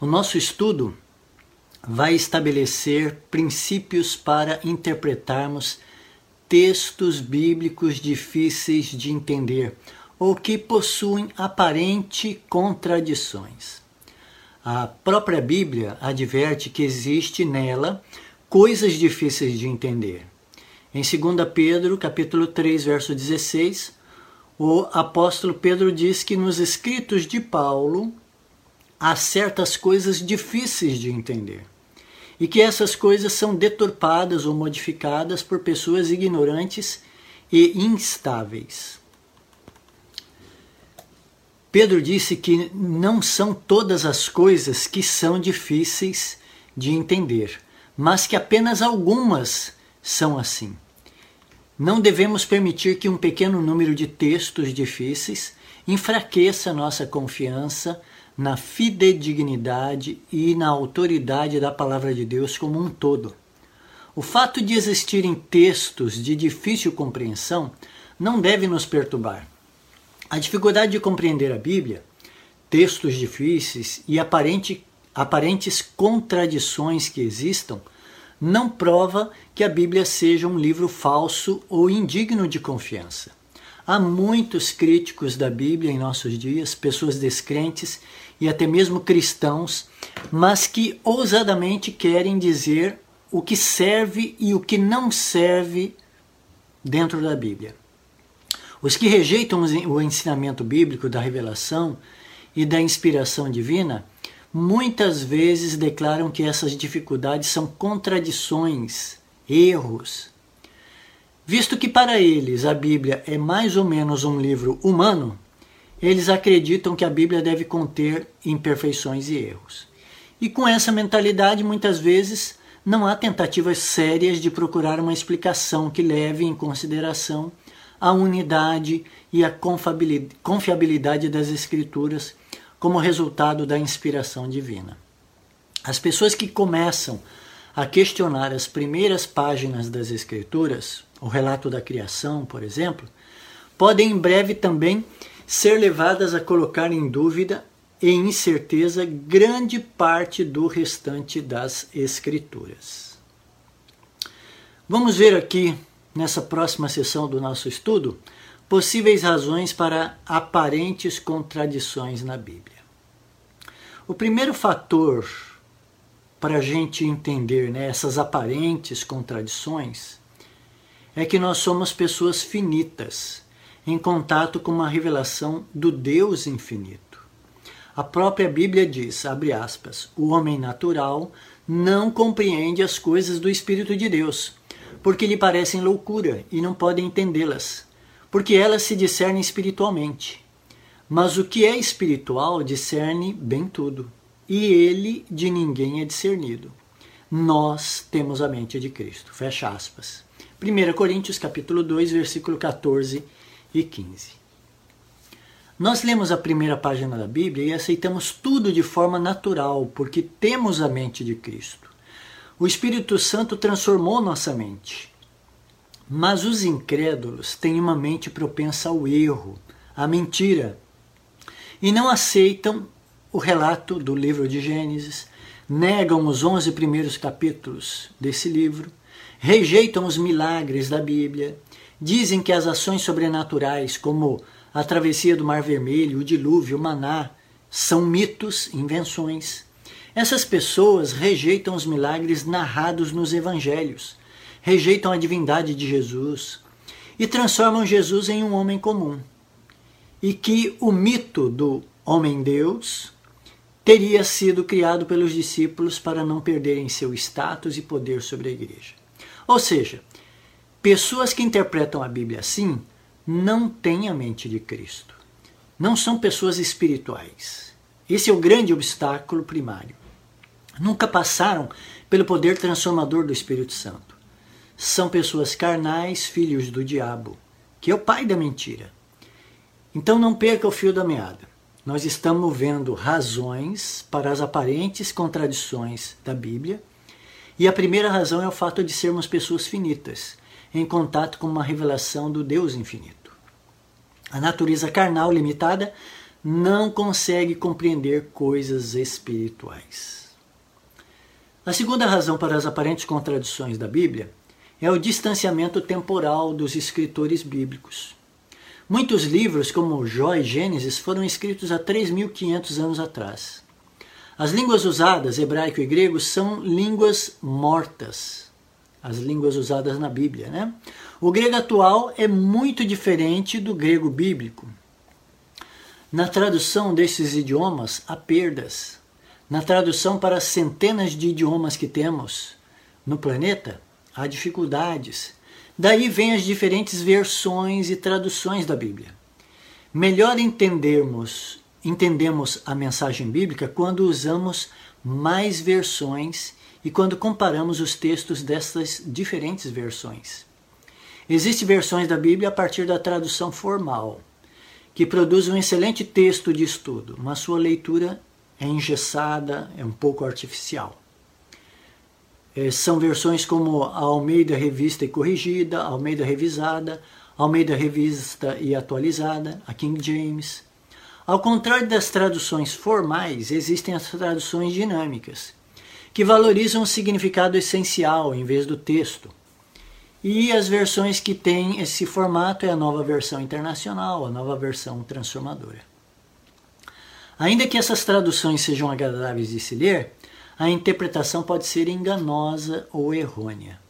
O nosso estudo vai estabelecer princípios para interpretarmos textos bíblicos difíceis de entender ou que possuem aparente contradições. A própria Bíblia adverte que existe nela coisas difíceis de entender. Em 2 Pedro, capítulo 3, verso 16, o apóstolo Pedro diz que nos escritos de Paulo há certas coisas difíceis de entender e que essas coisas são deturpadas ou modificadas por pessoas ignorantes e instáveis. Pedro disse que não são todas as coisas que são difíceis de entender, mas que apenas algumas são assim. Não devemos permitir que um pequeno número de textos difíceis enfraqueça nossa confiança na fidedignidade e na autoridade da palavra de Deus como um todo. O fato de existirem textos de difícil compreensão não deve nos perturbar. A dificuldade de compreender a Bíblia, textos difíceis e aparente, aparentes contradições que existam não prova que a Bíblia seja um livro falso ou indigno de confiança. Há muitos críticos da Bíblia em nossos dias, pessoas descrentes e até mesmo cristãos, mas que ousadamente querem dizer o que serve e o que não serve dentro da Bíblia. Os que rejeitam o ensinamento bíblico da revelação e da inspiração divina muitas vezes declaram que essas dificuldades são contradições, erros. Visto que para eles a Bíblia é mais ou menos um livro humano, eles acreditam que a Bíblia deve conter imperfeições e erros. E com essa mentalidade, muitas vezes, não há tentativas sérias de procurar uma explicação que leve em consideração a unidade e a confiabilidade das Escrituras como resultado da inspiração divina. As pessoas que começam a questionar as primeiras páginas das Escrituras, o relato da criação, por exemplo, podem em breve também ser levadas a colocar em dúvida e incerteza grande parte do restante das Escrituras. Vamos ver aqui, nessa próxima sessão do nosso estudo, possíveis razões para aparentes contradições na Bíblia. O primeiro fator para a gente entender né, essas aparentes contradições é que nós somos pessoas finitas em contato com uma revelação do Deus infinito. A própria Bíblia diz, abre aspas, o homem natural não compreende as coisas do Espírito de Deus, porque lhe parecem loucura e não pode entendê-las, porque elas se discernem espiritualmente. Mas o que é espiritual discerne bem tudo, e ele de ninguém é discernido. Nós temos a mente de Cristo. Fecha aspas. 1 Coríntios capítulo 2, versículo 14 e 15. Nós lemos a primeira página da Bíblia e aceitamos tudo de forma natural, porque temos a mente de Cristo. O Espírito Santo transformou nossa mente. Mas os incrédulos têm uma mente propensa ao erro, à mentira, e não aceitam o relato do livro de Gênesis, negam os 11 primeiros capítulos desse livro, rejeitam os milagres da Bíblia, Dizem que as ações sobrenaturais, como a travessia do Mar Vermelho, o dilúvio, o maná, são mitos, invenções. Essas pessoas rejeitam os milagres narrados nos evangelhos, rejeitam a divindade de Jesus e transformam Jesus em um homem comum. E que o mito do homem-deus teria sido criado pelos discípulos para não perderem seu status e poder sobre a igreja. Ou seja, Pessoas que interpretam a Bíblia assim não têm a mente de Cristo. Não são pessoas espirituais. Esse é o grande obstáculo primário. Nunca passaram pelo poder transformador do Espírito Santo. São pessoas carnais, filhos do diabo, que é o pai da mentira. Então não perca o fio da meada. Nós estamos vendo razões para as aparentes contradições da Bíblia. E a primeira razão é o fato de sermos pessoas finitas em contato com uma revelação do Deus infinito. A natureza carnal limitada não consegue compreender coisas espirituais. A segunda razão para as aparentes contradições da Bíblia é o distanciamento temporal dos escritores bíblicos. Muitos livros, como Jó e Gênesis, foram escritos há 3.500 anos atrás. As línguas usadas, hebraico e grego, são línguas mortas, as línguas usadas na Bíblia. Né? O grego atual é muito diferente do grego bíblico. Na tradução desses idiomas, há perdas. Na tradução para as centenas de idiomas que temos no planeta, há dificuldades. Daí vêm as diferentes versões e traduções da Bíblia. Melhor entendermos, entendemos a mensagem bíblica quando usamos mais versões e quando comparamos os textos dessas diferentes versões. Existem versões da Bíblia a partir da tradução formal que produz um excelente texto de estudo, mas sua leitura é engessada, é um pouco artificial. É, são versões como a Almeida Revista e Corrigida, Almeida Revisada, Almeida Revista e Atualizada, a King James. Ao contrário das traduções formais, existem as traduções dinâmicas, que valorizam o significado essencial em vez do texto e as versões que têm esse formato é a nova versão internacional, a nova versão transformadora. Ainda que essas traduções sejam agradáveis de se ler, a interpretação pode ser enganosa ou errônea.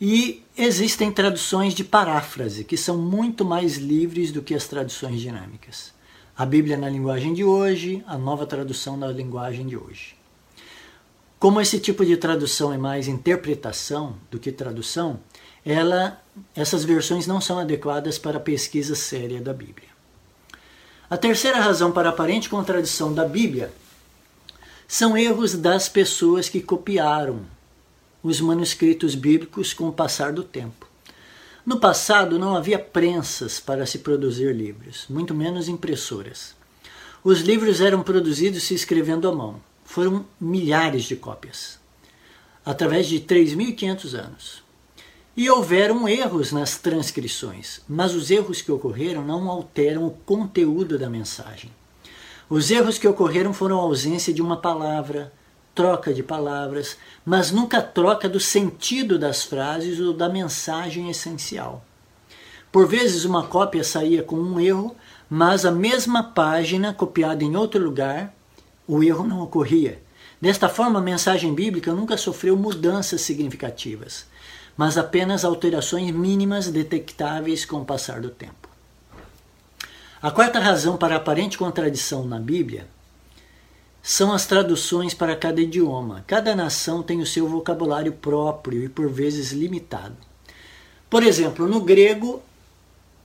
E existem traduções de paráfrase, que são muito mais livres do que as traduções dinâmicas. A Bíblia na linguagem de hoje, a nova tradução na linguagem de hoje. Como esse tipo de tradução é mais interpretação do que tradução, ela, essas versões não são adequadas para a pesquisa séria da Bíblia. A terceira razão para a aparente contradição da Bíblia são erros das pessoas que copiaram os manuscritos bíblicos com o passar do tempo. No passado não havia prensas para se produzir livros, muito menos impressoras. Os livros eram produzidos se escrevendo à mão. Foram milhares de cópias, através de 3.500 anos. E houveram erros nas transcrições, mas os erros que ocorreram não alteram o conteúdo da mensagem. Os erros que ocorreram foram a ausência de uma palavra, troca de palavras, mas nunca troca do sentido das frases ou da mensagem essencial. Por vezes uma cópia saía com um erro, mas a mesma página copiada em outro lugar, o erro não ocorria. Desta forma, a mensagem bíblica nunca sofreu mudanças significativas mas apenas alterações mínimas detectáveis com o passar do tempo. A quarta razão para a aparente contradição na Bíblia são as traduções para cada idioma. Cada nação tem o seu vocabulário próprio e por vezes limitado. Por exemplo, no grego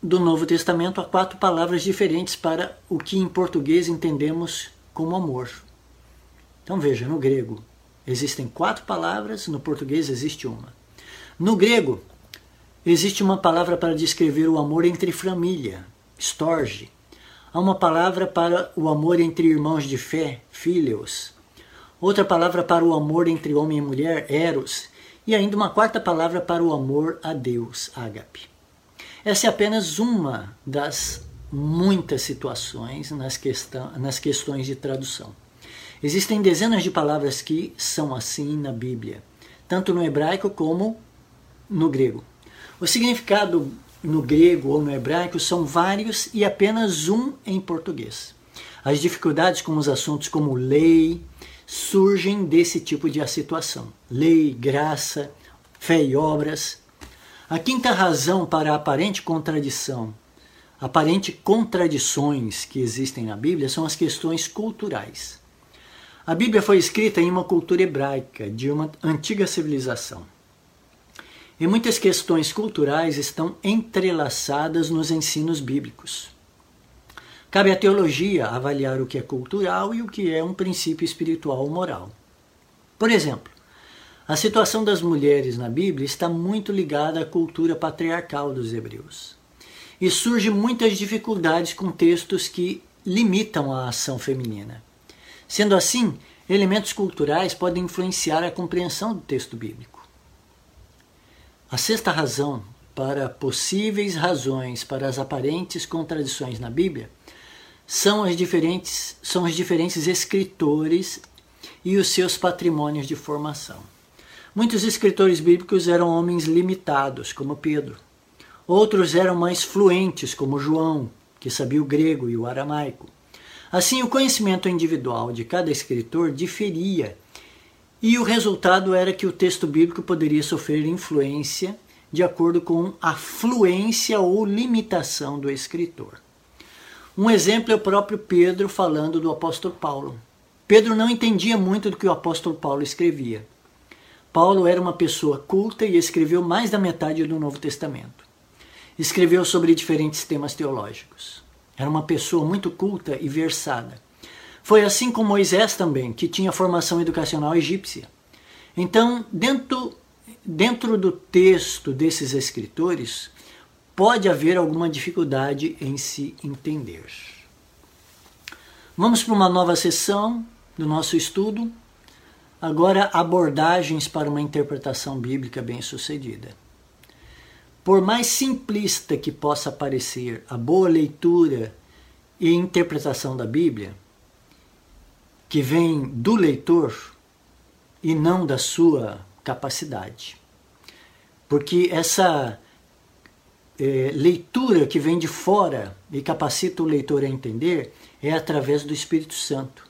do Novo Testamento há quatro palavras diferentes para o que em português entendemos como amor. Então veja, no grego existem quatro palavras, no português existe uma. No grego, existe uma palavra para descrever o amor entre família, storge. Há uma palavra para o amor entre irmãos de fé, filhos. Outra palavra para o amor entre homem e mulher, eros. E ainda uma quarta palavra para o amor a Deus, ágape. Essa é apenas uma das muitas situações nas, questão, nas questões de tradução. Existem dezenas de palavras que são assim na Bíblia, tanto no hebraico como no grego. O significado no grego ou no hebraico são vários e apenas um em português. As dificuldades com os assuntos como lei surgem desse tipo de situação. Lei, graça, fé e obras. A quinta razão para a aparente contradição, aparente contradições que existem na Bíblia são as questões culturais. A Bíblia foi escrita em uma cultura hebraica de uma antiga civilização. E muitas questões culturais estão entrelaçadas nos ensinos bíblicos. Cabe à teologia avaliar o que é cultural e o que é um princípio espiritual ou moral. Por exemplo, a situação das mulheres na Bíblia está muito ligada à cultura patriarcal dos hebreus. E surge muitas dificuldades com textos que limitam a ação feminina. Sendo assim, elementos culturais podem influenciar a compreensão do texto bíblico. A sexta razão para possíveis razões para as aparentes contradições na Bíblia são as diferentes, são os diferentes escritores e os seus patrimônios de formação. Muitos escritores bíblicos eram homens limitados, como Pedro. Outros eram mais fluentes, como João, que sabia o grego e o aramaico. Assim, o conhecimento individual de cada escritor diferia, e o resultado era que o texto bíblico poderia sofrer influência de acordo com a fluência ou limitação do escritor. Um exemplo é o próprio Pedro falando do apóstolo Paulo. Pedro não entendia muito do que o apóstolo Paulo escrevia. Paulo era uma pessoa culta e escreveu mais da metade do Novo Testamento. Escreveu sobre diferentes temas teológicos. Era uma pessoa muito culta e versada. Foi assim com Moisés também, que tinha formação educacional egípcia. Então, dentro, dentro do texto desses escritores, pode haver alguma dificuldade em se entender. Vamos para uma nova sessão do nosso estudo. Agora, abordagens para uma interpretação bíblica bem-sucedida. Por mais simplista que possa parecer a boa leitura e interpretação da Bíblia, que vem do leitor e não da sua capacidade. Porque essa é, leitura que vem de fora e capacita o leitor a entender é através do Espírito Santo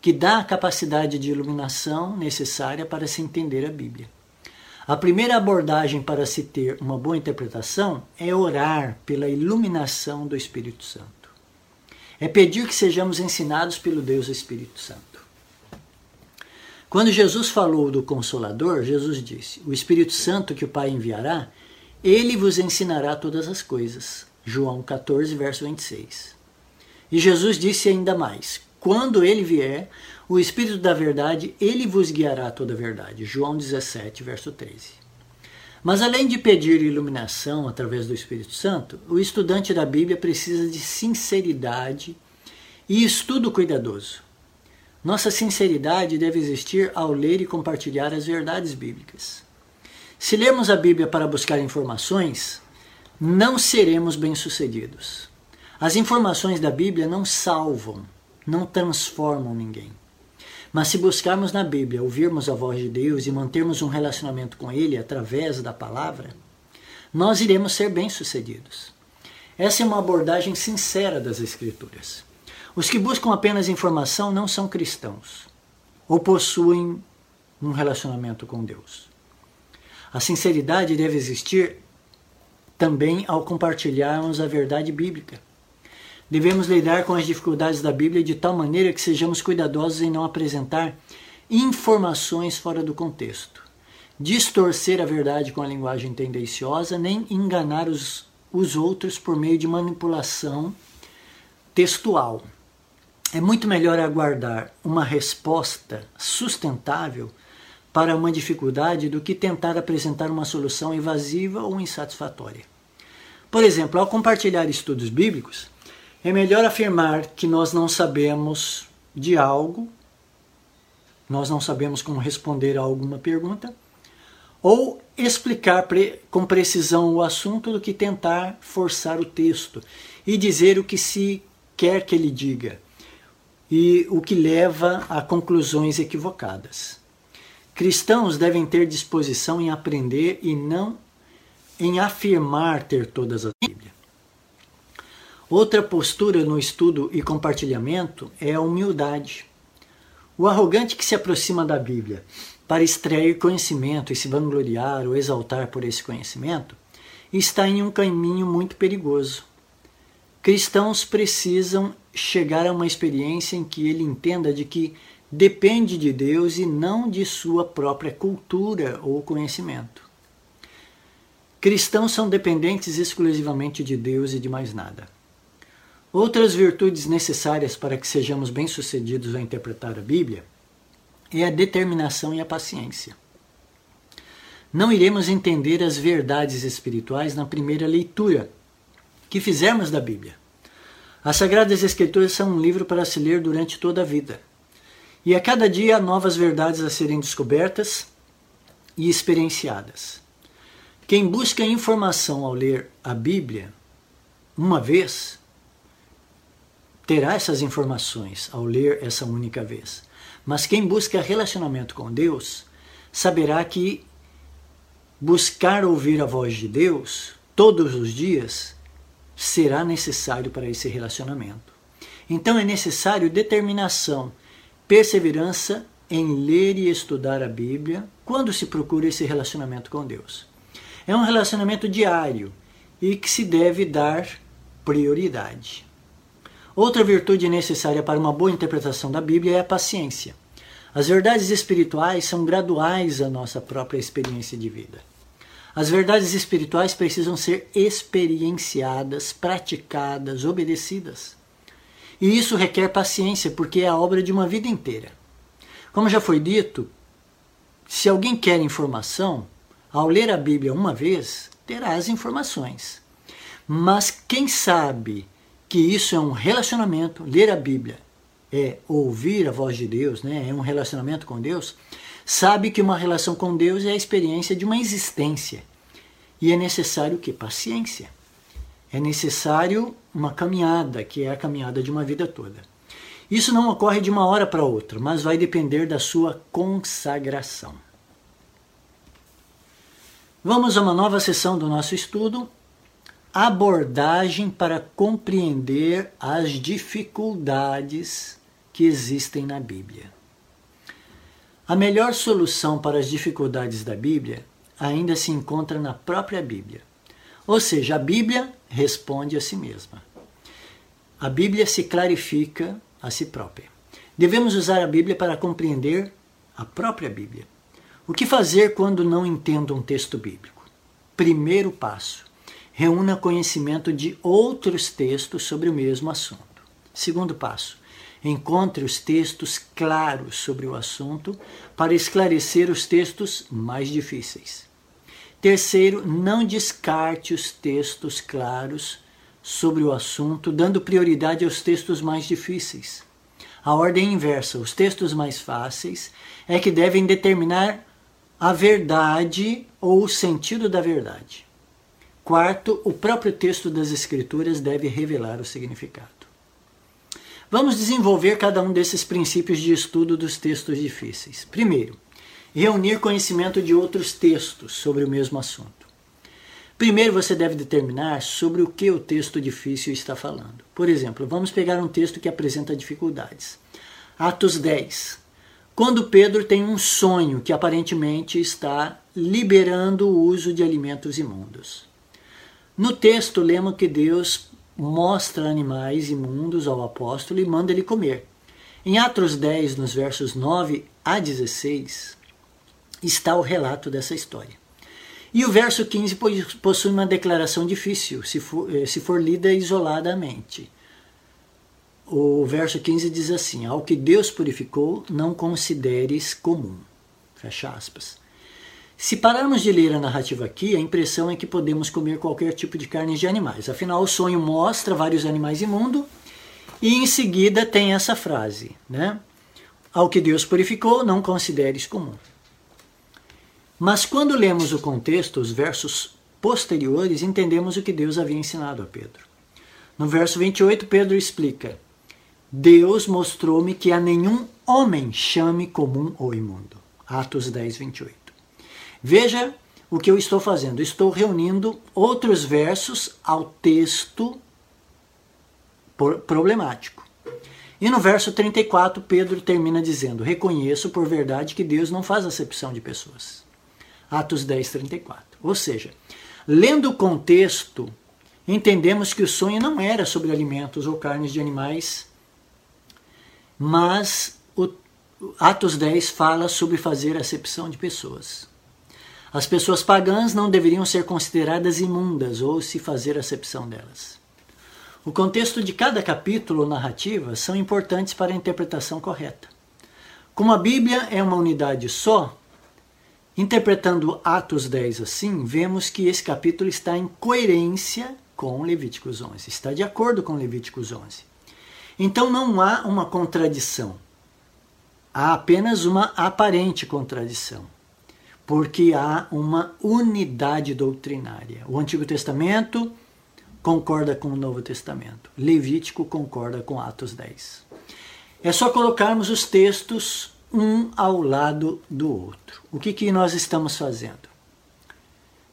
que dá a capacidade de iluminação necessária para se entender a Bíblia. A primeira abordagem para se ter uma boa interpretação é orar pela iluminação do Espírito Santo. É pedir que sejamos ensinados pelo Deus Espírito Santo. Quando Jesus falou do Consolador, Jesus disse: O Espírito Santo que o Pai enviará, ele vos ensinará todas as coisas. João 14, verso 26. E Jesus disse ainda mais: quando ele vier, o Espírito da Verdade, ele vos guiará a toda a verdade. João 17, verso 13. Mas além de pedir iluminação através do Espírito Santo, o estudante da Bíblia precisa de sinceridade e estudo cuidadoso. Nossa sinceridade deve existir ao ler e compartilhar as verdades bíblicas. Se lermos a Bíblia para buscar informações, não seremos bem-sucedidos. As informações da Bíblia não salvam, não transformam ninguém. Mas se buscarmos na Bíblia, ouvirmos a voz de Deus e mantermos um relacionamento com Ele através da palavra, nós iremos ser bem-sucedidos. Essa é uma abordagem sincera das Escrituras. Os que buscam apenas informação não são cristãos ou possuem um relacionamento com Deus. A sinceridade deve existir também ao compartilharmos a verdade bíblica. Devemos lidar com as dificuldades da Bíblia de tal maneira que sejamos cuidadosos em não apresentar informações fora do contexto, distorcer a verdade com a linguagem tendenciosa, nem enganar os, os outros por meio de manipulação textual. É muito melhor aguardar uma resposta sustentável para uma dificuldade do que tentar apresentar uma solução evasiva ou insatisfatória. Por exemplo, ao compartilhar estudos bíblicos, é melhor afirmar que nós não sabemos de algo, nós não sabemos como responder a alguma pergunta, ou explicar pre com precisão o assunto do que tentar forçar o texto e dizer o que se quer que ele diga e o que leva a conclusões equivocadas. Cristãos devem ter disposição em aprender e não em afirmar ter todas as Bíblia. Outra postura no estudo e compartilhamento é a humildade. O arrogante que se aproxima da Bíblia para extrair conhecimento e se vangloriar ou exaltar por esse conhecimento está em um caminho muito perigoso. Cristãos precisam chegar a uma experiência em que ele entenda de que depende de Deus e não de sua própria cultura ou conhecimento. Cristãos são dependentes exclusivamente de Deus e de mais nada. Outras virtudes necessárias para que sejamos bem-sucedidos a interpretar a Bíblia é a determinação e a paciência. Não iremos entender as verdades espirituais na primeira leitura que fizermos da Bíblia. As Sagradas Escrituras são um livro para se ler durante toda a vida. E a cada dia há novas verdades a serem descobertas e experienciadas. Quem busca informação ao ler a Bíblia uma vez terá essas informações ao ler essa única vez. Mas quem busca relacionamento com Deus saberá que buscar ouvir a voz de Deus todos os dias será necessário para esse relacionamento. Então é necessário determinação, perseverança em ler e estudar a Bíblia quando se procura esse relacionamento com Deus. É um relacionamento diário e que se deve dar prioridade. Outra virtude necessária para uma boa interpretação da Bíblia é a paciência. As verdades espirituais são graduais à nossa própria experiência de vida. As verdades espirituais precisam ser experienciadas, praticadas, obedecidas. E isso requer paciência, porque é a obra de uma vida inteira. Como já foi dito, se alguém quer informação, ao ler a Bíblia uma vez, terá as informações. Mas quem sabe que isso é um relacionamento, ler a Bíblia é ouvir a voz de Deus, né? é um relacionamento com Deus, sabe que uma relação com Deus é a experiência de uma existência. E é necessário que paciência. É necessário uma caminhada, que é a caminhada de uma vida toda. Isso não ocorre de uma hora para outra, mas vai depender da sua consagração. Vamos a uma nova sessão do nosso estudo, abordagem para compreender as dificuldades que existem na Bíblia. A melhor solução para as dificuldades da Bíblia ainda se encontra na própria Bíblia. Ou seja, a Bíblia responde a si mesma. A Bíblia se clarifica a si própria. Devemos usar a Bíblia para compreender a própria Bíblia. O que fazer quando não entendo um texto bíblico? Primeiro passo: reúna conhecimento de outros textos sobre o mesmo assunto. Segundo passo: encontre os textos claros sobre o assunto para esclarecer os textos mais difíceis. Terceiro, não descarte os textos claros sobre o assunto, dando prioridade aos textos mais difíceis. A ordem inversa, os textos mais fáceis é que devem determinar a verdade ou o sentido da verdade. Quarto, o próprio texto das Escrituras deve revelar o significado. Vamos desenvolver cada um desses princípios de estudo dos textos difíceis. Primeiro, reunir conhecimento de outros textos sobre o mesmo assunto. Primeiro você deve determinar sobre o que o texto difícil está falando. Por exemplo, vamos pegar um texto que apresenta dificuldades. Atos 10. Quando Pedro tem um sonho que aparentemente está liberando o uso de alimentos imundos. No texto, lemos que Deus mostra animais imundos ao apóstolo e manda ele comer. Em Atos 10, nos versos 9 a 16, está o relato dessa história. E o verso 15 possui uma declaração difícil, se for, eh, se for lida isoladamente. O verso 15 diz assim: Ao que Deus purificou, não consideres comum. Fecha aspas. Se pararmos de ler a narrativa aqui, a impressão é que podemos comer qualquer tipo de carne de animais. Afinal, o sonho mostra vários animais imundos e em seguida tem essa frase, né? Ao que Deus purificou, não consideres comum. Mas quando lemos o contexto, os versos posteriores, entendemos o que Deus havia ensinado a Pedro. No verso 28, Pedro explica: Deus mostrou-me que a nenhum homem chame comum ou imundo. Atos 10, 28. Veja o que eu estou fazendo. Estou reunindo outros versos ao texto problemático. E no verso 34, Pedro termina dizendo: Reconheço por verdade que Deus não faz acepção de pessoas. Atos 10, 34. Ou seja, lendo o contexto, entendemos que o sonho não era sobre alimentos ou carnes de animais, mas o Atos 10 fala sobre fazer acepção de pessoas. As pessoas pagãs não deveriam ser consideradas imundas ou se fazer acepção delas. O contexto de cada capítulo ou narrativa são importantes para a interpretação correta. Como a Bíblia é uma unidade só, Interpretando Atos 10 assim, vemos que esse capítulo está em coerência com Levíticos 11, está de acordo com Levíticos 11. Então não há uma contradição, há apenas uma aparente contradição, porque há uma unidade doutrinária. O Antigo Testamento concorda com o Novo Testamento. Levítico concorda com Atos 10. É só colocarmos os textos um ao lado do outro. O que, que nós estamos fazendo?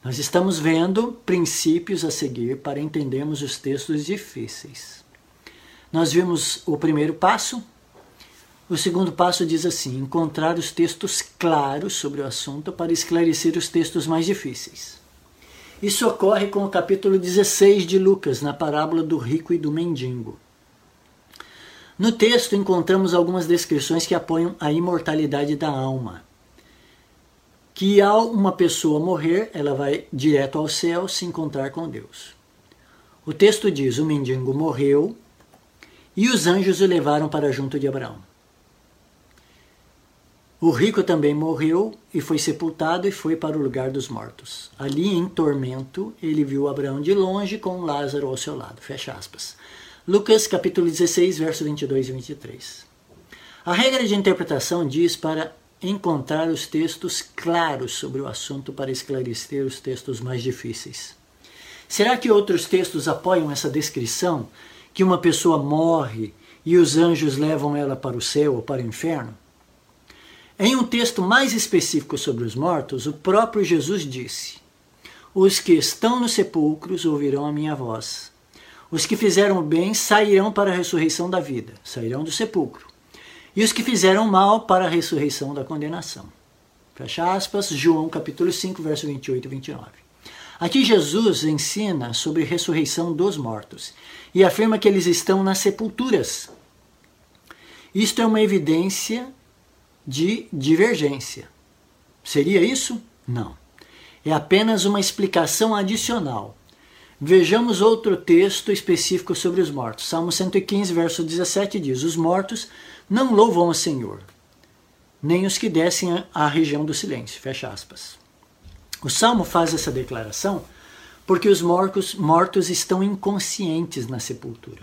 Nós estamos vendo princípios a seguir para entendermos os textos difíceis. Nós vimos o primeiro passo. O segundo passo diz assim: encontrar os textos claros sobre o assunto para esclarecer os textos mais difíceis. Isso ocorre com o capítulo 16 de Lucas, na parábola do rico e do mendigo. No texto encontramos algumas descrições que apoiam a imortalidade da alma. Que ao uma pessoa morrer, ela vai direto ao céu se encontrar com Deus. O texto diz: o mendigo morreu e os anjos o levaram para junto de Abraão. O rico também morreu e foi sepultado e foi para o lugar dos mortos. Ali, em tormento, ele viu Abraão de longe com Lázaro ao seu lado. Fecha aspas. Lucas capítulo 16, verso 22 e 23. A regra de interpretação diz para encontrar os textos claros sobre o assunto para esclarecer os textos mais difíceis. Será que outros textos apoiam essa descrição que uma pessoa morre e os anjos levam ela para o céu ou para o inferno? Em um texto mais específico sobre os mortos, o próprio Jesus disse: Os que estão nos sepulcros ouvirão a minha voz os que fizeram bem sairão para a ressurreição da vida, sairão do sepulcro. E os que fizeram mal para a ressurreição da condenação. Fecha aspas, João capítulo 5, verso 28 e 29. Aqui Jesus ensina sobre ressurreição dos mortos e afirma que eles estão nas sepulturas. Isto é uma evidência de divergência. Seria isso? Não. É apenas uma explicação adicional Vejamos outro texto específico sobre os mortos. Salmo 115, verso 17 diz: Os mortos não louvam o Senhor, nem os que descem à região do silêncio. Fecha aspas. O salmo faz essa declaração porque os mortos, mortos estão inconscientes na sepultura.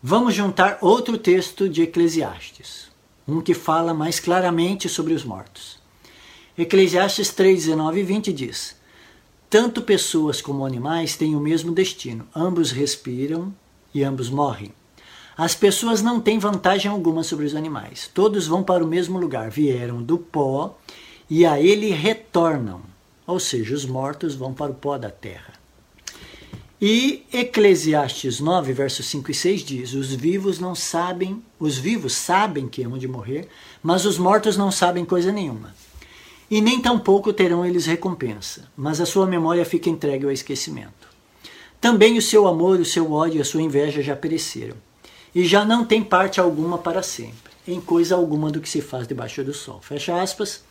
Vamos juntar outro texto de Eclesiastes, um que fala mais claramente sobre os mortos. Eclesiastes 3, 19 e 20 diz: tanto pessoas como animais têm o mesmo destino. Ambos respiram e ambos morrem. As pessoas não têm vantagem alguma sobre os animais. Todos vão para o mesmo lugar. Vieram do pó e a ele retornam. Ou seja, os mortos vão para o pó da terra. E Eclesiastes 9, versos 5 e 6 diz: Os vivos não sabem, os vivos sabem que hão de morrer, mas os mortos não sabem coisa nenhuma e nem tampouco terão eles recompensa, mas a sua memória fica entregue ao esquecimento. Também o seu amor, o seu ódio e a sua inveja já pereceram, e já não tem parte alguma para sempre, em coisa alguma do que se faz debaixo do sol. Fecha aspas.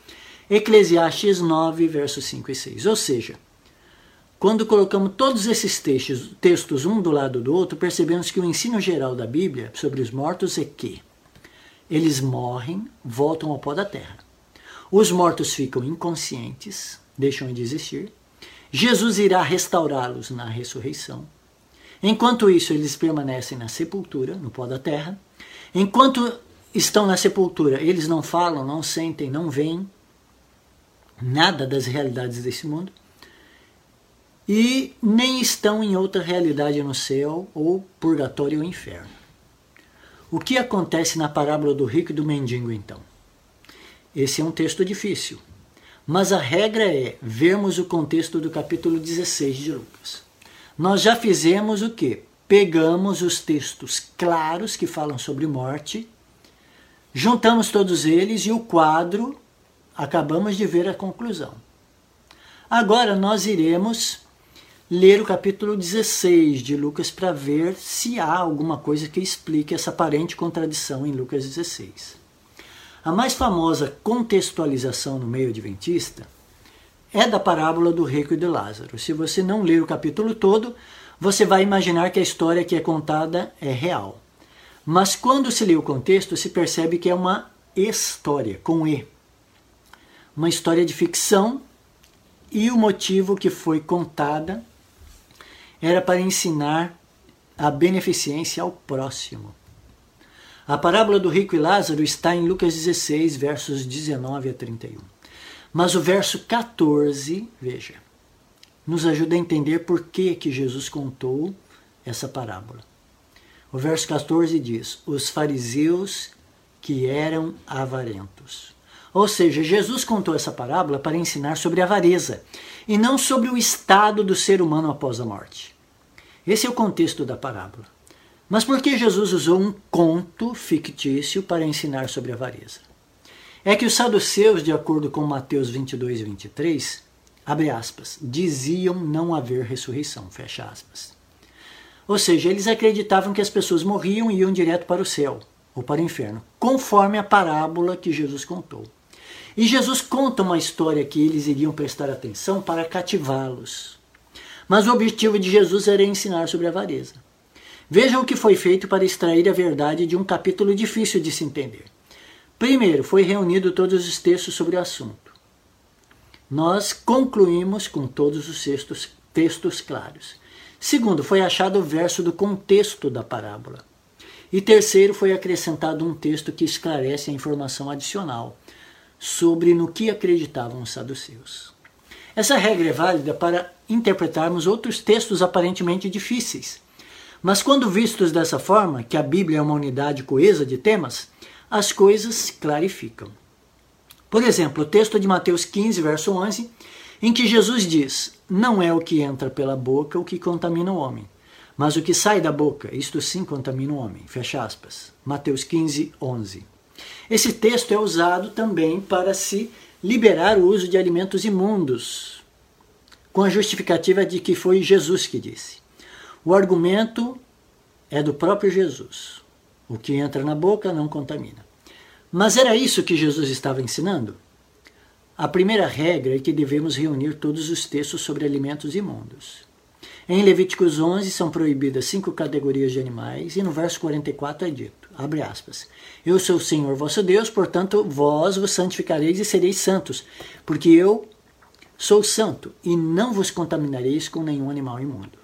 Eclesiastes 9, versos 5 e 6. Ou seja, quando colocamos todos esses textos, textos um do lado do outro, percebemos que o ensino geral da Bíblia sobre os mortos é que eles morrem, voltam ao pó da terra. Os mortos ficam inconscientes, deixam de existir. Jesus irá restaurá-los na ressurreição. Enquanto isso, eles permanecem na sepultura, no pó da terra. Enquanto estão na sepultura, eles não falam, não sentem, não veem nada das realidades desse mundo. E nem estão em outra realidade no céu, ou purgatório ou inferno. O que acontece na parábola do rico e do mendigo, então? Esse é um texto difícil. Mas a regra é vermos o contexto do capítulo 16 de Lucas. Nós já fizemos o que? Pegamos os textos claros que falam sobre morte, juntamos todos eles e o quadro acabamos de ver a conclusão. Agora nós iremos ler o capítulo 16 de Lucas para ver se há alguma coisa que explique essa aparente contradição em Lucas 16. A mais famosa contextualização no meio adventista é da parábola do rico e de Lázaro. Se você não ler o capítulo todo, você vai imaginar que a história que é contada é real. Mas quando se lê o contexto, se percebe que é uma história, com E. Uma história de ficção e o motivo que foi contada era para ensinar a beneficência ao próximo. A parábola do rico e Lázaro está em Lucas 16, versos 19 a 31. Mas o verso 14, veja, nos ajuda a entender por que, que Jesus contou essa parábola. O verso 14 diz: Os fariseus que eram avarentos. Ou seja, Jesus contou essa parábola para ensinar sobre a avareza e não sobre o estado do ser humano após a morte. Esse é o contexto da parábola. Mas por que Jesus usou um conto fictício para ensinar sobre a avareza? É que os saduceus, de acordo com Mateus 22 e 23, abre aspas, diziam não haver ressurreição, fecha aspas. Ou seja, eles acreditavam que as pessoas morriam e iam direto para o céu ou para o inferno, conforme a parábola que Jesus contou. E Jesus conta uma história que eles iriam prestar atenção para cativá-los. Mas o objetivo de Jesus era ensinar sobre a avareza. Veja o que foi feito para extrair a verdade de um capítulo difícil de se entender. Primeiro, foi reunido todos os textos sobre o assunto. Nós concluímos com todos os textos, textos claros. Segundo, foi achado o verso do contexto da parábola. E terceiro, foi acrescentado um texto que esclarece a informação adicional sobre no que acreditavam os saduceus. Essa regra é válida para interpretarmos outros textos aparentemente difíceis. Mas quando vistos dessa forma, que a Bíblia é uma unidade coesa de temas, as coisas clarificam. Por exemplo, o texto de Mateus 15, verso 11, em que Jesus diz: Não é o que entra pela boca o que contamina o homem, mas o que sai da boca, isto sim contamina o homem. Fecha aspas. Mateus 15, 11. Esse texto é usado também para se liberar o uso de alimentos imundos, com a justificativa de que foi Jesus que disse. O argumento é do próprio Jesus. O que entra na boca não contamina. Mas era isso que Jesus estava ensinando? A primeira regra é que devemos reunir todos os textos sobre alimentos imundos. Em Levíticos 11 são proibidas cinco categorias de animais e no verso 44 é dito, abre aspas, Eu sou o Senhor vosso Deus, portanto vós vos santificareis e sereis santos, porque eu sou santo e não vos contaminareis com nenhum animal imundo.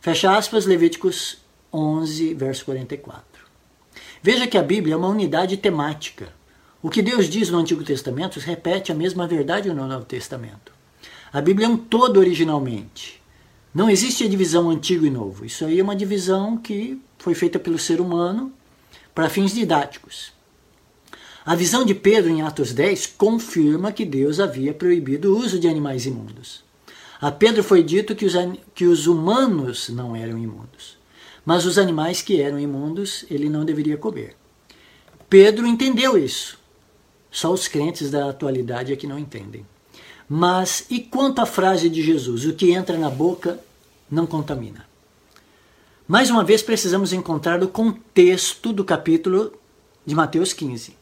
Fecha aspas, Levíticos 11, verso 44. Veja que a Bíblia é uma unidade temática. O que Deus diz no Antigo Testamento repete a mesma verdade no Novo Testamento. A Bíblia é um todo originalmente. Não existe a divisão antigo e novo. Isso aí é uma divisão que foi feita pelo ser humano para fins didáticos. A visão de Pedro em Atos 10 confirma que Deus havia proibido o uso de animais imundos. A Pedro foi dito que os, que os humanos não eram imundos. Mas os animais que eram imundos ele não deveria comer. Pedro entendeu isso. Só os crentes da atualidade é que não entendem. Mas e quanto à frase de Jesus: o que entra na boca não contamina? Mais uma vez precisamos encontrar o contexto do capítulo de Mateus 15.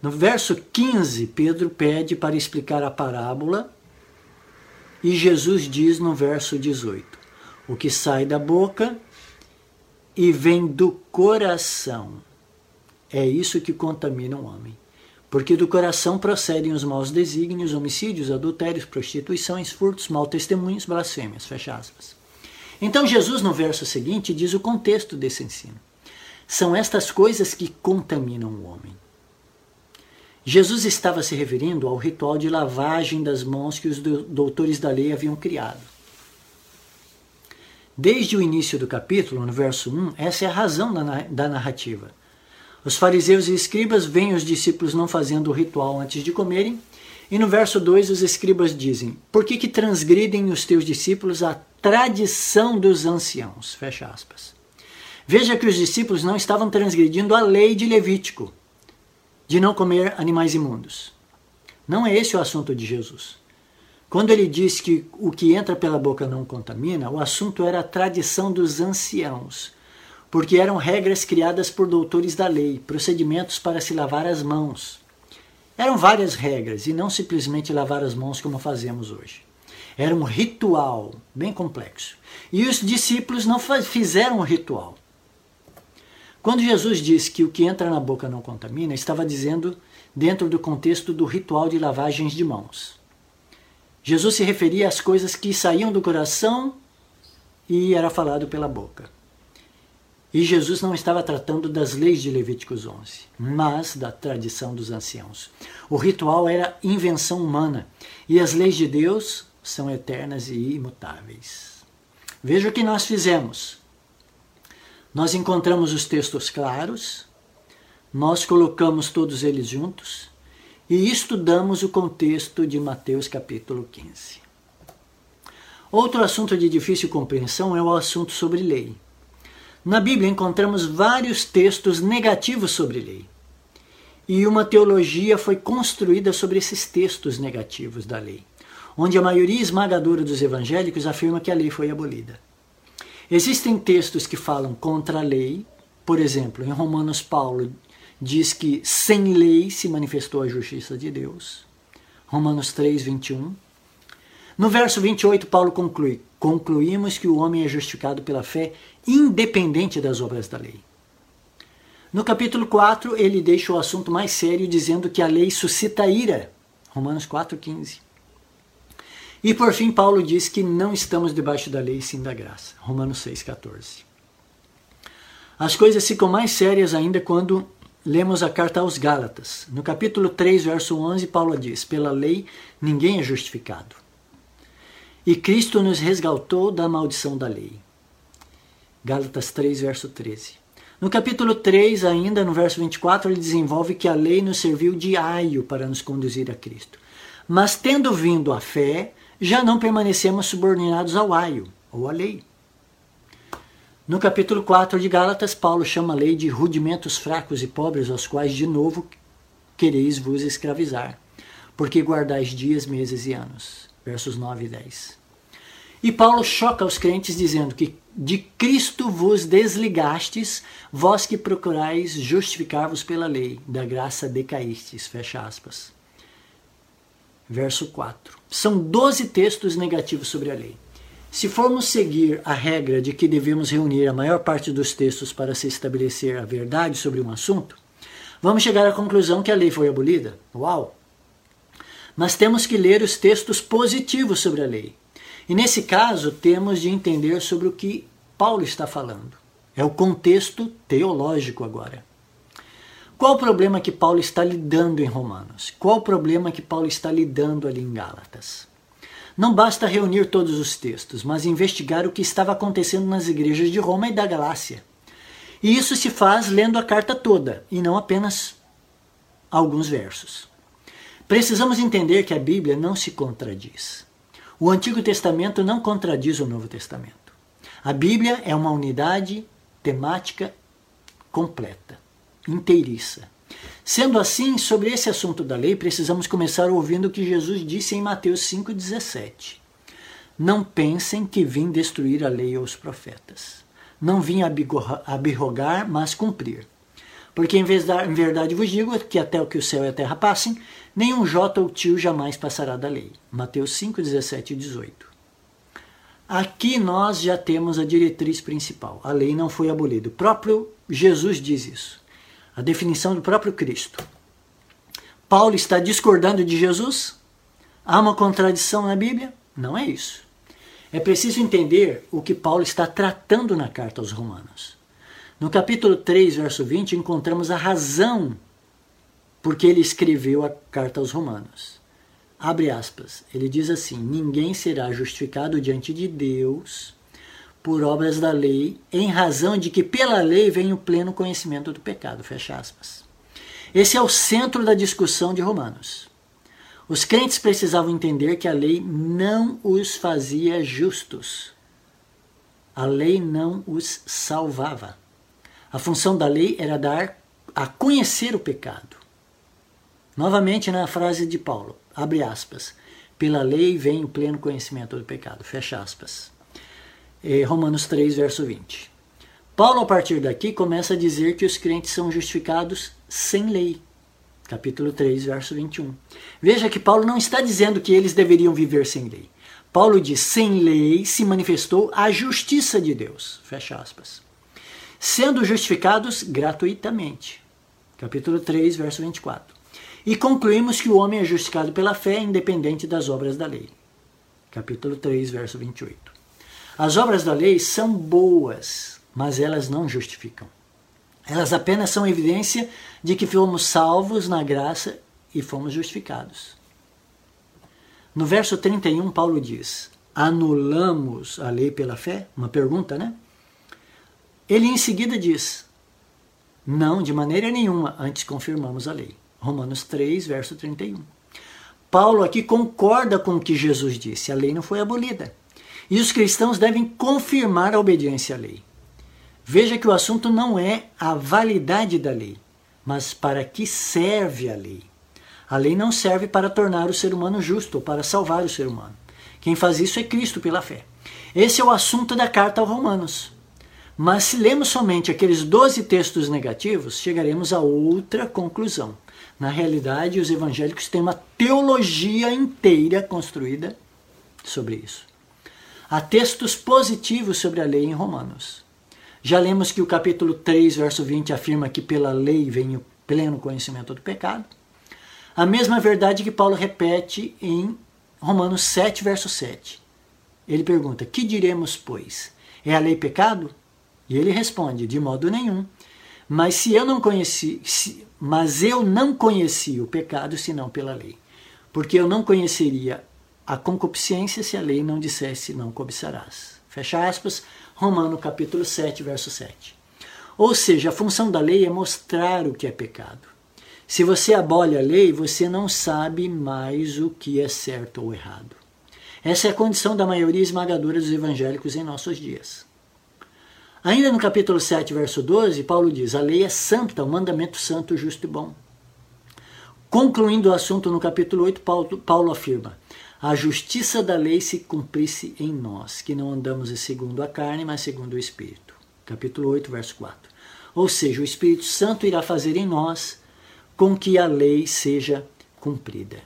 No verso 15, Pedro pede para explicar a parábola e Jesus diz no verso 18: O que sai da boca e vem do coração. É isso que contamina o homem. Porque do coração procedem os maus desígnios, homicídios, adultérios, prostituições, furtos, mal testemunhos, blasfêmias. Fecha aspas. Então Jesus, no verso seguinte, diz o contexto desse ensino. São estas coisas que contaminam o homem. Jesus estava se referindo ao ritual de lavagem das mãos que os doutores da lei haviam criado. Desde o início do capítulo, no verso 1, essa é a razão da narrativa. Os fariseus e escribas veem os discípulos não fazendo o ritual antes de comerem, e no verso 2 os escribas dizem: Por que, que transgridem os teus discípulos a tradição dos anciãos? Fecha aspas. Veja que os discípulos não estavam transgredindo a lei de Levítico, de não comer animais imundos. Não é esse o assunto de Jesus. Quando ele diz que o que entra pela boca não contamina, o assunto era a tradição dos anciãos, porque eram regras criadas por doutores da lei, procedimentos para se lavar as mãos. Eram várias regras e não simplesmente lavar as mãos como fazemos hoje. Era um ritual bem complexo. E os discípulos não fizeram o ritual. Quando Jesus disse que o que entra na boca não contamina, estava dizendo dentro do contexto do ritual de lavagens de mãos. Jesus se referia às coisas que saíam do coração e era falado pela boca. E Jesus não estava tratando das leis de Levíticos 11, mas da tradição dos anciãos. O ritual era invenção humana e as leis de Deus são eternas e imutáveis. Veja o que nós fizemos. Nós encontramos os textos claros, nós colocamos todos eles juntos e estudamos o contexto de Mateus capítulo 15. Outro assunto de difícil compreensão é o assunto sobre lei. Na Bíblia encontramos vários textos negativos sobre lei. E uma teologia foi construída sobre esses textos negativos da lei, onde a maioria esmagadora dos evangélicos afirma que a lei foi abolida. Existem textos que falam contra a lei, por exemplo, em Romanos Paulo diz que sem lei se manifestou a justiça de Deus. Romanos 3, 21. No verso 28, Paulo conclui: Concluímos que o homem é justificado pela fé, independente das obras da lei. No capítulo 4, ele deixa o assunto mais sério, dizendo que a lei suscita ira. Romanos 4, 15. E por fim, Paulo diz que não estamos debaixo da lei, sim da graça. Romanos 6,14. As coisas ficam mais sérias ainda quando lemos a carta aos Gálatas. No capítulo 3, verso 11, Paulo diz: Pela lei ninguém é justificado. E Cristo nos resgatou da maldição da lei. Gálatas 3, verso 13. No capítulo 3, ainda no verso 24, ele desenvolve que a lei nos serviu de aio para nos conduzir a Cristo. Mas tendo vindo a fé, já não permanecemos subordinados ao aio, ou à lei. No capítulo 4 de Gálatas, Paulo chama a lei de rudimentos fracos e pobres, aos quais de novo quereis vos escravizar, porque guardais dias, meses e anos. Versos 9 e 10. E Paulo choca os crentes dizendo que de Cristo vos desligastes, vós que procurais justificar-vos pela lei, da graça decaístes. Fecha aspas verso 4. São 12 textos negativos sobre a lei. Se formos seguir a regra de que devemos reunir a maior parte dos textos para se estabelecer a verdade sobre um assunto, vamos chegar à conclusão que a lei foi abolida. Uau! Mas temos que ler os textos positivos sobre a lei. E nesse caso, temos de entender sobre o que Paulo está falando. É o contexto teológico agora. Qual o problema que Paulo está lidando em Romanos? Qual o problema que Paulo está lidando ali em Gálatas? Não basta reunir todos os textos, mas investigar o que estava acontecendo nas igrejas de Roma e da Galácia. E isso se faz lendo a carta toda, e não apenas alguns versos. Precisamos entender que a Bíblia não se contradiz. O Antigo Testamento não contradiz o Novo Testamento. A Bíblia é uma unidade temática completa inteiriça. Sendo assim, sobre esse assunto da lei, precisamos começar ouvindo o que Jesus disse em Mateus 5,17. Não pensem que vim destruir a lei ou os profetas. Não vim abirrogar, mas cumprir. Porque em, vez da, em verdade vos digo que até o que o céu e a terra passem, nenhum jota ou tio jamais passará da lei. Mateus 5, 17 e 18. Aqui nós já temos a diretriz principal. A lei não foi abolida. O próprio Jesus diz isso a definição do próprio Cristo. Paulo está discordando de Jesus? Há uma contradição na Bíblia? Não é isso. É preciso entender o que Paulo está tratando na carta aos Romanos. No capítulo 3, verso 20, encontramos a razão por que ele escreveu a carta aos Romanos. Abre aspas. Ele diz assim: Ninguém será justificado diante de Deus por obras da lei, em razão de que pela lei vem o pleno conhecimento do pecado. Fecha aspas. Esse é o centro da discussão de Romanos. Os crentes precisavam entender que a lei não os fazia justos. A lei não os salvava. A função da lei era dar a conhecer o pecado. Novamente na frase de Paulo, abre aspas, pela lei vem o pleno conhecimento do pecado, fecha aspas. É, Romanos 3, verso 20. Paulo, a partir daqui, começa a dizer que os crentes são justificados sem lei. Capítulo 3, verso 21. Veja que Paulo não está dizendo que eles deveriam viver sem lei. Paulo diz: sem lei se manifestou a justiça de Deus. Fecha aspas. Sendo justificados gratuitamente. Capítulo 3, verso 24. E concluímos que o homem é justificado pela fé, independente das obras da lei. Capítulo 3, verso 28. As obras da lei são boas, mas elas não justificam. Elas apenas são evidência de que fomos salvos na graça e fomos justificados. No verso 31, Paulo diz: Anulamos a lei pela fé? Uma pergunta, né? Ele em seguida diz: Não, de maneira nenhuma, antes confirmamos a lei. Romanos 3, verso 31. Paulo aqui concorda com o que Jesus disse: a lei não foi abolida. E os cristãos devem confirmar a obediência à lei. Veja que o assunto não é a validade da lei, mas para que serve a lei. A lei não serve para tornar o ser humano justo ou para salvar o ser humano. Quem faz isso é Cristo pela fé. Esse é o assunto da carta aos Romanos. Mas se lemos somente aqueles 12 textos negativos, chegaremos a outra conclusão. Na realidade, os evangélicos têm uma teologia inteira construída sobre isso. Há textos positivos sobre a lei em Romanos. Já lemos que o capítulo 3, verso 20 afirma que pela lei vem o pleno conhecimento do pecado. A mesma verdade que Paulo repete em Romanos 7, verso 7. Ele pergunta: Que diremos, pois? É a lei pecado? E ele responde: De modo nenhum. Mas se eu não conheci, se, mas eu não conheci o pecado senão pela lei, porque eu não conheceria a concupiscência se a lei não dissesse não cobiçarás. Fecha aspas, Romano capítulo 7, verso 7. Ou seja, a função da lei é mostrar o que é pecado. Se você abole a lei, você não sabe mais o que é certo ou errado. Essa é a condição da maioria esmagadora dos evangélicos em nossos dias. Ainda no capítulo 7, verso 12, Paulo diz: A lei é santa, o mandamento santo, justo e bom. Concluindo o assunto no capítulo 8, Paulo, Paulo afirma: A justiça da lei se cumprisse em nós, que não andamos segundo a carne, mas segundo o Espírito. Capítulo 8, verso 4. Ou seja, o Espírito Santo irá fazer em nós com que a lei seja cumprida.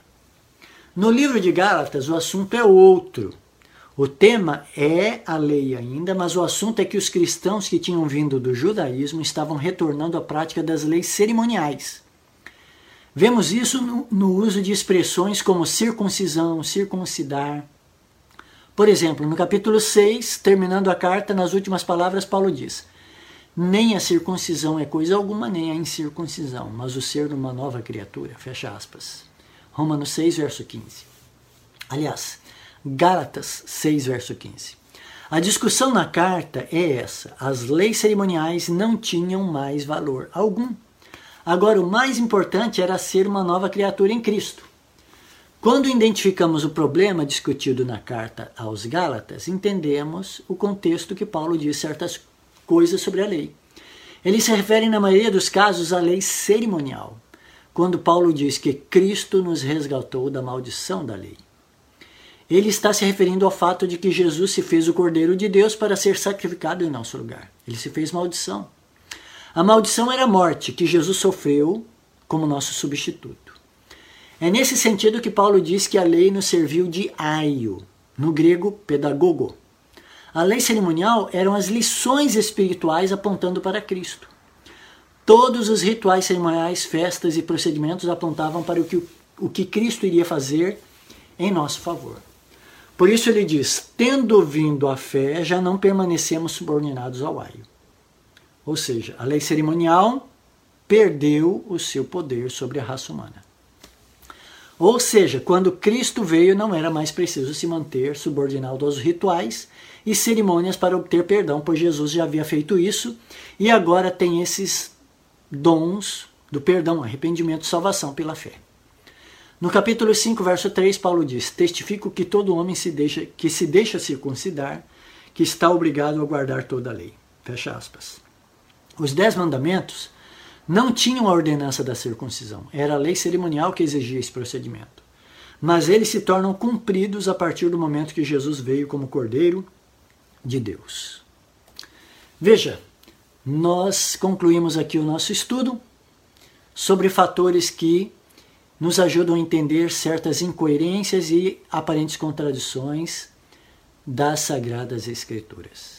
No livro de Gálatas, o assunto é outro. O tema é a lei ainda, mas o assunto é que os cristãos que tinham vindo do judaísmo estavam retornando à prática das leis cerimoniais. Vemos isso no, uso de expressões como circuncisão, circuncidar. Por exemplo, no capítulo 6, terminando a carta, nas últimas palavras, Paulo diz: Nem a circuncisão é coisa alguma, nem a incircuncisão, mas o ser uma nova criatura. Fecha aspas. Romanos 6, verso 15. Aliás, Gálatas 6, verso 15. A discussão na carta é essa: as leis cerimoniais não tinham mais valor algum. Agora, o mais importante era ser uma nova criatura em Cristo. Quando identificamos o problema discutido na carta aos Gálatas, entendemos o contexto que Paulo diz certas coisas sobre a lei. Ele se refere, na maioria dos casos, à lei cerimonial, quando Paulo diz que Cristo nos resgatou da maldição da lei. Ele está se referindo ao fato de que Jesus se fez o Cordeiro de Deus para ser sacrificado em nosso lugar. Ele se fez maldição. A maldição era a morte que Jesus sofreu como nosso substituto. É nesse sentido que Paulo diz que a lei nos serviu de aio, no grego pedagogo. A lei cerimonial eram as lições espirituais apontando para Cristo. Todos os rituais cerimoniais, festas e procedimentos apontavam para o que, o que Cristo iria fazer em nosso favor. Por isso ele diz: tendo vindo a fé, já não permanecemos subordinados ao aio. Ou seja, a lei cerimonial perdeu o seu poder sobre a raça humana. Ou seja, quando Cristo veio, não era mais preciso se manter subordinado aos rituais e cerimônias para obter perdão, pois Jesus já havia feito isso e agora tem esses dons do perdão, arrependimento salvação pela fé. No capítulo 5, verso 3, Paulo diz: Testifico que todo homem se deixa, que se deixa circuncidar, que está obrigado a guardar toda a lei. Fecha aspas. Os dez mandamentos não tinham a ordenança da circuncisão, era a lei cerimonial que exigia esse procedimento. Mas eles se tornam cumpridos a partir do momento que Jesus veio como Cordeiro de Deus. Veja, nós concluímos aqui o nosso estudo sobre fatores que nos ajudam a entender certas incoerências e aparentes contradições das Sagradas Escrituras.